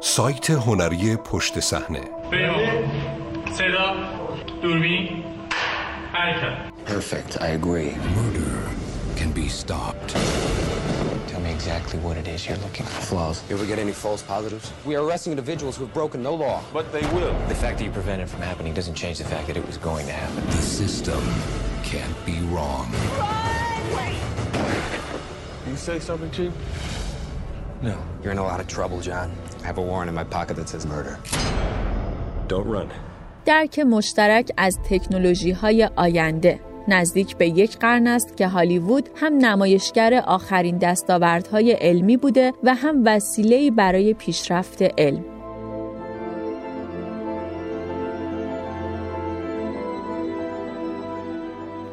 سایت هنری پشت صحنه صدا دوربین حرکت Perfect, I agree. Murder can be stopped. Tell me exactly what it is you're looking for. Flaws. You ever get any false positives? We are arresting individuals who have broken no law. But they will. The fact that you prevented it from happening doesn't change the fact that it was going to happen. The system can't be wrong. You say something, Chief? No. You're in a lot of trouble, John. I have a warrant in my pocket that says murder. Don't run. درک مشترک از تکنولوژی های آینده نزدیک به یک قرن است که هالیوود هم نمایشگر آخرین دستاوردهای علمی بوده و هم وسیله‌ای برای پیشرفت علم.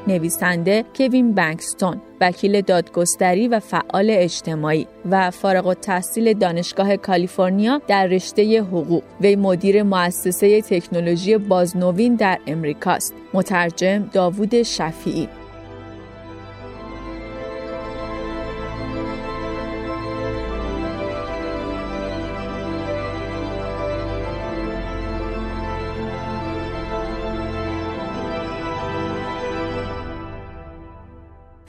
نویسنده کوین بنکستون وکیل دادگستری و فعال اجتماعی و فارغ التحصیل دانشگاه کالیفرنیا در رشته حقوق. وی مدیر مؤسسه تکنولوژی بازنوین در امریکاست. مترجم داوود شفیعی.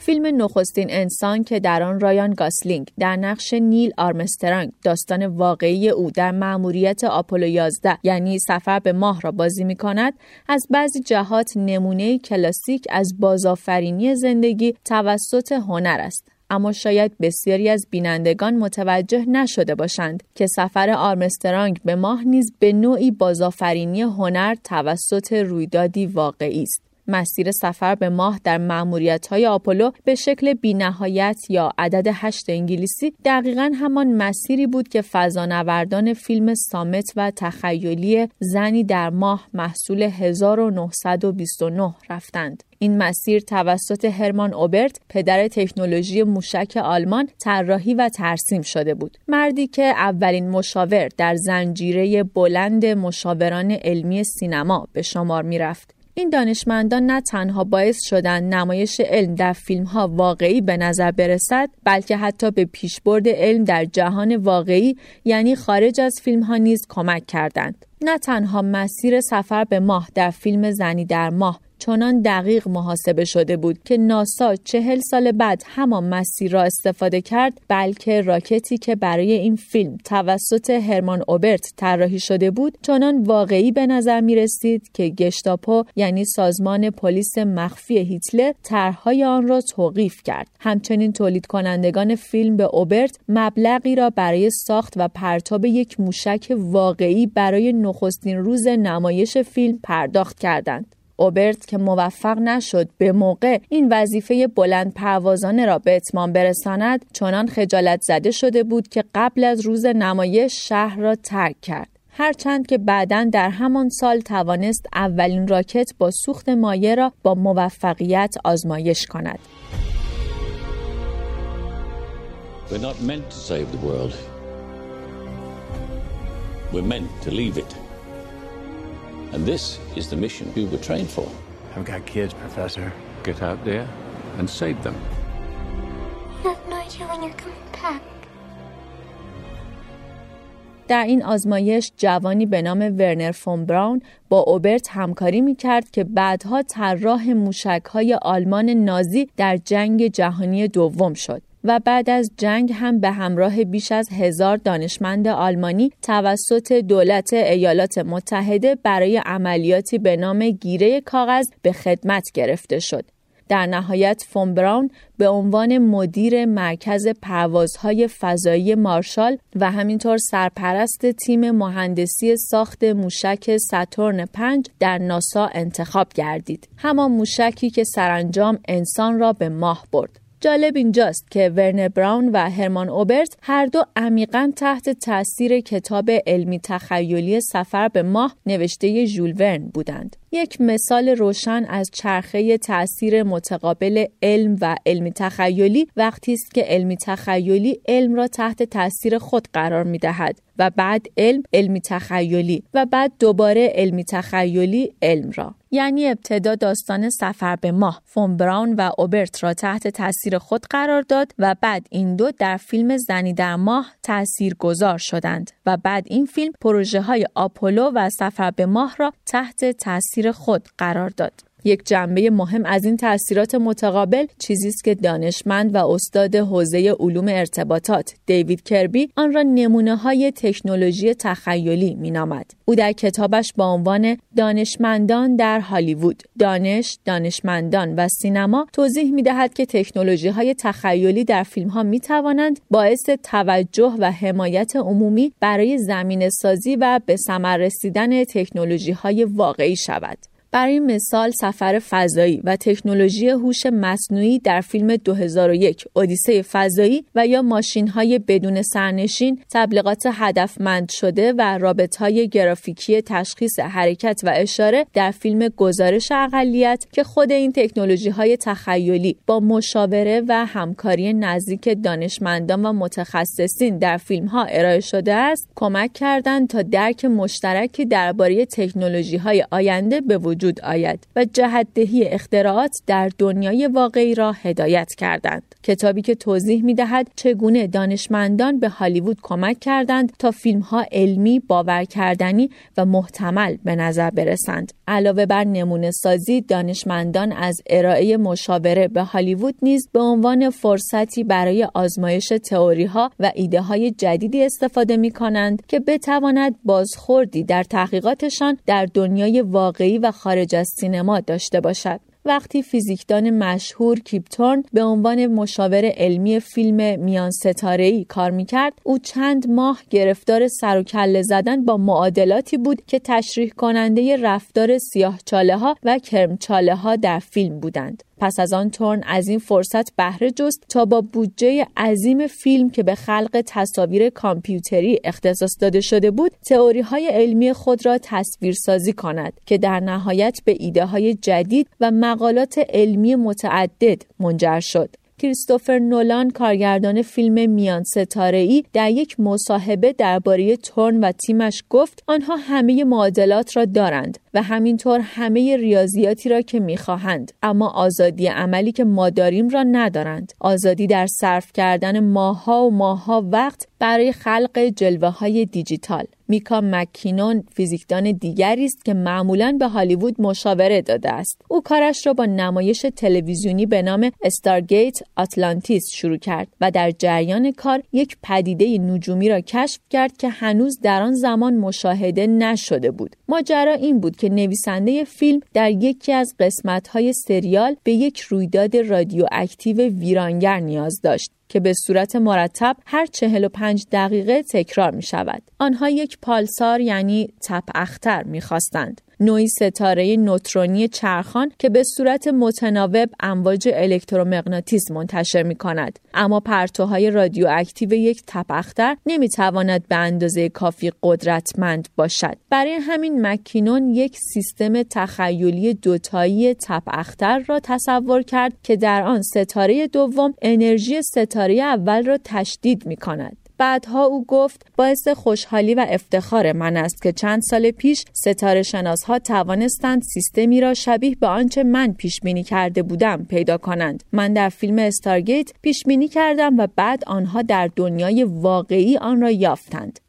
فیلم نخستین انسان که در آن رایان گاسلینگ در نقش نیل آرمسترانگ داستان واقعی او در مأموریت آپولو 11 یعنی سفر به ماه را بازی می کند از بعضی جهات نمونه کلاسیک از بازآفرینی زندگی توسط هنر است. اما شاید بسیاری از بینندگان متوجه نشده باشند که سفر آرمسترانگ به ماه نیز به نوعی بازآفرینی هنر توسط رویدادی واقعی است. مسیر سفر به ماه در مأموریت های آپولو به شکل بینهایت یا عدد هشت انگلیسی دقیقا همان مسیری بود که فضانوردان فیلم صامت و تخیلی زنی در ماه محصول 1929 رفتند. این مسیر توسط هرمان اوبرت پدر تکنولوژی موشک آلمان طراحی و ترسیم شده بود مردی که اولین مشاور در زنجیره بلند مشاوران علمی سینما به شمار می رفت. این دانشمندان نه تنها باعث شدن نمایش علم در فیلم ها واقعی به نظر برسد بلکه حتی به پیشبرد علم در جهان واقعی یعنی خارج از فیلم ها نیز کمک کردند. نه تنها مسیر سفر به ماه در فیلم زنی در ماه چنان دقیق محاسبه شده بود که ناسا چهل سال بعد همان مسیر را استفاده کرد بلکه راکتی که برای این فیلم توسط هرمان اوبرت طراحی شده بود چنان واقعی به نظر می رسید که گشتاپو یعنی سازمان پلیس مخفی هیتلر طرحهای آن را توقیف کرد. همچنین تولید کنندگان فیلم به اوبرت مبلغی را برای ساخت و پرتاب یک موشک واقعی برای نخستین روز نمایش فیلم پرداخت کردند. اوبرت که موفق نشد به موقع این وظیفه بلند پروازانه را به اتمام برساند چنان خجالت زده شده بود که قبل از روز نمایش شهر را ترک کرد هرچند که بعدا در همان سال توانست اولین راکت با سوخت مایع را با موفقیت آزمایش کند. We're not meant to save the world. We're meant to leave it. And this is the mission we were trained for. I've got kids, Professor. Get out there and save them. You have no idea when you're coming back. در این آزمایش جوانی به نام ورنر فون براون با اوبرت همکاری می کرد که بعدها طراح موشک های آلمان نازی در جنگ جهانی دوم شد. و بعد از جنگ هم به همراه بیش از هزار دانشمند آلمانی توسط دولت ایالات متحده برای عملیاتی به نام گیره کاغذ به خدمت گرفته شد. در نهایت فون براون به عنوان مدیر مرکز پروازهای فضایی مارشال و همینطور سرپرست تیم مهندسی ساخت موشک ساتورن 5 در ناسا انتخاب گردید. همان موشکی که سرانجام انسان را به ماه برد. جالب اینجاست که ورنر براون و هرمان اوبرت هر دو عمیقا تحت تاثیر کتاب علمی تخیلی سفر به ماه نوشته ژول ورن بودند. یک مثال روشن از چرخه تاثیر متقابل علم و علمی تخیلی وقتی است که علمی تخیلی علم را تحت تاثیر خود قرار می دهد و بعد علم علمی تخیلی و بعد دوباره علمی تخیلی علم را یعنی ابتدا داستان سفر به ماه فون براون و اوبرت را تحت تاثیر خود قرار داد و بعد این دو در فیلم زنی در ماه تأثیر گذار شدند و بعد این فیلم پروژه های آپولو و سفر به ماه را تحت تاثیر خود قرار داد. یک جنبه مهم از این تاثیرات متقابل چیزی است که دانشمند و استاد حوزه علوم ارتباطات دیوید کربی آن را نمونه های تکنولوژی تخیلی مینامد. او در کتابش با عنوان دانشمندان در هالیوود دانش دانشمندان و سینما توضیح می دهد که تکنولوژی های تخیلی در فیلم ها می توانند باعث توجه و حمایت عمومی برای زمین سازی و به ثمر رسیدن تکنولوژی های واقعی شود. برای مثال سفر فضایی و تکنولوژی هوش مصنوعی در فیلم 2001 اودیسه فضایی و یا ماشین های بدون سرنشین تبلیغات هدفمند شده و رابط های گرافیکی تشخیص حرکت و اشاره در فیلم گزارش اقلیت که خود این تکنولوژی های تخیلی با مشاوره و همکاری نزدیک دانشمندان و متخصصین در فیلم ها ارائه شده است کمک کردند تا درک مشترکی درباره تکنولوژی های آینده به وجود وجود آید و جهتدهی اختراعات در دنیای واقعی را هدایت کردند. کتابی که توضیح می دهد چگونه دانشمندان به هالیوود کمک کردند تا فیلم ها علمی، باور کردنی و محتمل به نظر برسند. علاوه بر نمونه سازی دانشمندان از ارائه مشاوره به هالیوود نیز به عنوان فرصتی برای آزمایش تئوری ها و ایده های جدیدی استفاده می کنند که بتواند بازخوردی در تحقیقاتشان در دنیای واقعی و خارج از سینما داشته باشد. وقتی فیزیکدان مشهور کیپتورن به عنوان مشاور علمی فیلم میان ای کار می‌کرد او چند ماه گرفتار سر و کله زدن با معادلاتی بود که تشریح کننده رفتار سیاه چاله ها و کرم چاله ها در فیلم بودند. پس از آن تورن از این فرصت بهره جست تا با بودجه عظیم فیلم که به خلق تصاویر کامپیوتری اختصاص داده شده بود تئوری های علمی خود را تصویرسازی کند که در نهایت به ایده های جدید و مقالات علمی متعدد منجر شد. کریستوفر نولان کارگردان فیلم میان ستاره ای در یک مصاحبه درباره تورن و تیمش گفت آنها همه معادلات را دارند. و همینطور همه ریاضیاتی را که می‌خواهند. اما آزادی عملی که ما داریم را ندارند. آزادی در صرف کردن ماها و ماها وقت برای خلق جلوه های دیجیتال. میکا مکینون فیزیکدان دیگری است که معمولا به هالیوود مشاوره داده است. او کارش را با نمایش تلویزیونی به نام استارگیت آتلانتیس شروع کرد و در جریان کار یک پدیده نجومی را کشف کرد که هنوز در آن زمان مشاهده نشده بود. ماجرا این بود که نویسنده فیلم در یکی از قسمت‌های سریال به یک رویداد رادیواکتیو ویرانگر نیاز داشت که به صورت مرتب هر 45 دقیقه تکرار می شود. آنها یک پالسار یعنی تپ اختر می خواستند. نوعی ستاره نوترونی چرخان که به صورت متناوب امواج الکترومغناطیس منتشر می کند. اما پرتوهای رادیواکتیو یک تپختر نمی تواند به اندازه کافی قدرتمند باشد. برای همین مکینون یک سیستم تخیلی دوتایی تپختر را تصور کرد که در آن ستاره دوم انرژی ستاره اول را تشدید می کند. بعدها او گفت باعث خوشحالی و افتخار من است که چند سال پیش ستاره شناس ها توانستند سیستمی را شبیه به آنچه من پیش بینی کرده بودم پیدا کنند. من در فیلم استارگیت پیش بینی کردم و بعد آنها در دنیای واقعی آن را یافتند.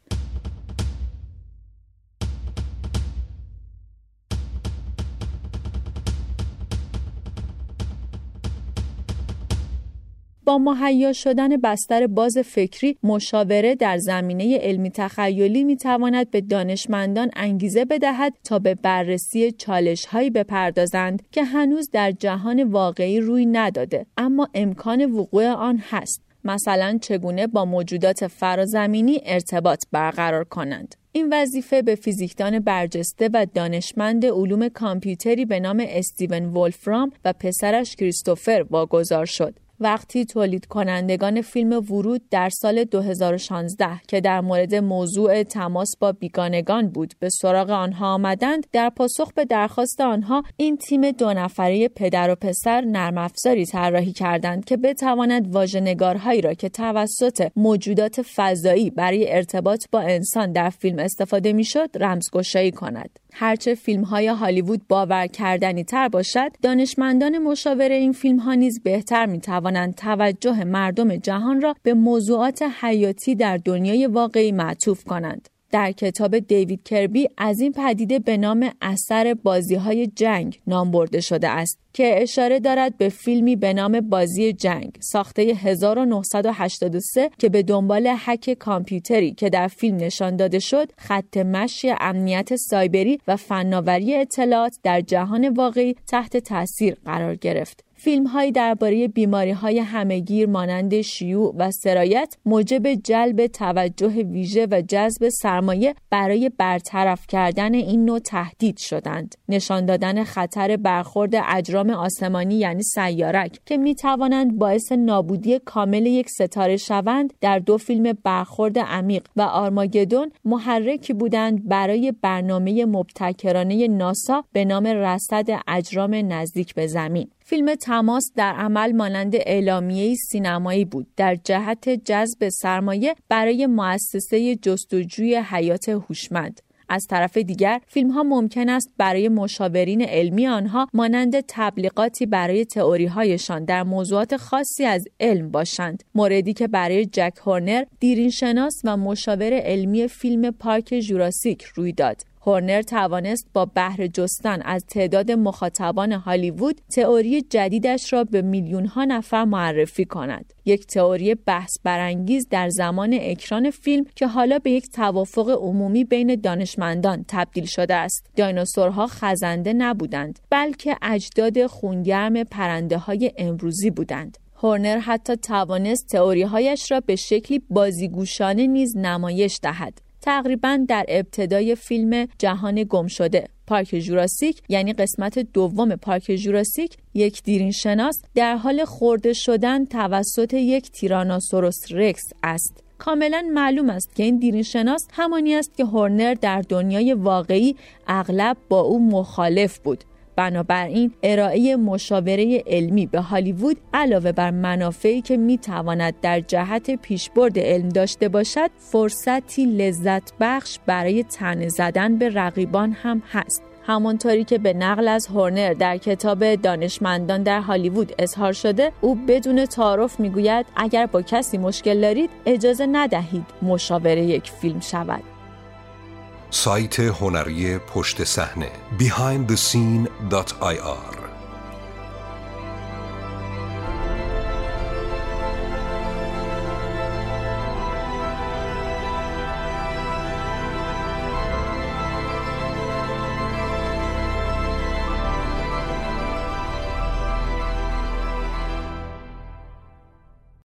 با مهیا شدن بستر باز فکری مشاوره در زمینه علمی تخیلی می تواند به دانشمندان انگیزه بدهد تا به بررسی چالش هایی بپردازند که هنوز در جهان واقعی روی نداده اما امکان وقوع آن هست. مثلا چگونه با موجودات فرازمینی ارتباط برقرار کنند؟ این وظیفه به فیزیکدان برجسته و دانشمند علوم کامپیوتری به نام استیون ولفرام و پسرش کریستوفر واگذار شد. وقتی تولید کنندگان فیلم ورود در سال 2016 که در مورد موضوع تماس با بیگانگان بود به سراغ آنها آمدند در پاسخ به درخواست آنها این تیم دو نفره پدر و پسر نرم افزاری طراحی کردند که بتواند واژه‌نگارهایی را که توسط موجودات فضایی برای ارتباط با انسان در فیلم استفاده می‌شد رمزگشایی کند. هرچه فیلم های هالیوود باور کردنی تر باشد دانشمندان مشاور این فیلم ها نیز بهتر می توانند توجه مردم جهان را به موضوعات حیاتی در دنیای واقعی معطوف کنند. در کتاب دیوید کربی از این پدیده به نام اثر بازی های جنگ نام برده شده است که اشاره دارد به فیلمی به نام بازی جنگ ساخته 1983 که به دنبال حک کامپیوتری که در فیلم نشان داده شد خط مشی امنیت سایبری و فناوری اطلاعات در جهان واقعی تحت تاثیر قرار گرفت. فیلم هایی درباره بیماری های همهگیر مانند شیوع و سرایت موجب جلب توجه ویژه و جذب سرمایه برای برطرف کردن این نوع تهدید شدند. نشان دادن خطر برخورد اجرام آسمانی یعنی سیارک که می توانند باعث نابودی کامل یک ستاره شوند در دو فیلم برخورد عمیق و آرماگدون محرکی بودند برای برنامه مبتکرانه ناسا به نام رصد اجرام نزدیک به زمین. فیلم تماس در عمل مانند اعلامیه سینمایی بود. در جهت جذب سرمایه برای مؤسسه جستجوی حیات هوشمند. از طرف دیگر فیلم ها ممکن است برای مشاورین علمی آنها مانند تبلیغاتی برای تئوری هایشان در موضوعات خاصی از علم باشند. موردی که برای جک هورنر دیرین شناس و مشاور علمی فیلم پارک جوراسیک روی داد. هورنر توانست با بهره جستن از تعداد مخاطبان هالیوود تئوری جدیدش را به میلیون ها نفر معرفی کند. یک تئوری بحث برانگیز در زمان اکران فیلم که حالا به یک توافق عمومی بین دانشمندان تبدیل شده است. دایناسورها خزنده نبودند بلکه اجداد خونگرم پرنده های امروزی بودند. هورنر حتی توانست تئوریهایش را به شکلی بازیگوشانه نیز نمایش دهد. تقریبا در ابتدای فیلم جهان گم شده. پارک جوراسیک یعنی قسمت دوم پارک جوراسیک یک دیرین شناس در حال خورده شدن توسط یک تیراناسوروس رکس است. کاملا معلوم است که این دیرین شناس همانی است که هورنر در دنیای واقعی اغلب با او مخالف بود. بنابراین ارائه مشاوره علمی به هالیوود علاوه بر منافعی که می تواند در جهت پیشبرد علم داشته باشد فرصتی لذت بخش برای تنه زدن به رقیبان هم هست. همانطوری که به نقل از هورنر در کتاب دانشمندان در هالیوود اظهار شده او بدون تعارف می‌گوید اگر با کسی مشکل دارید اجازه ندهید مشاوره یک فیلم شود. سایت هنری پشت صحنه behindthescene.ir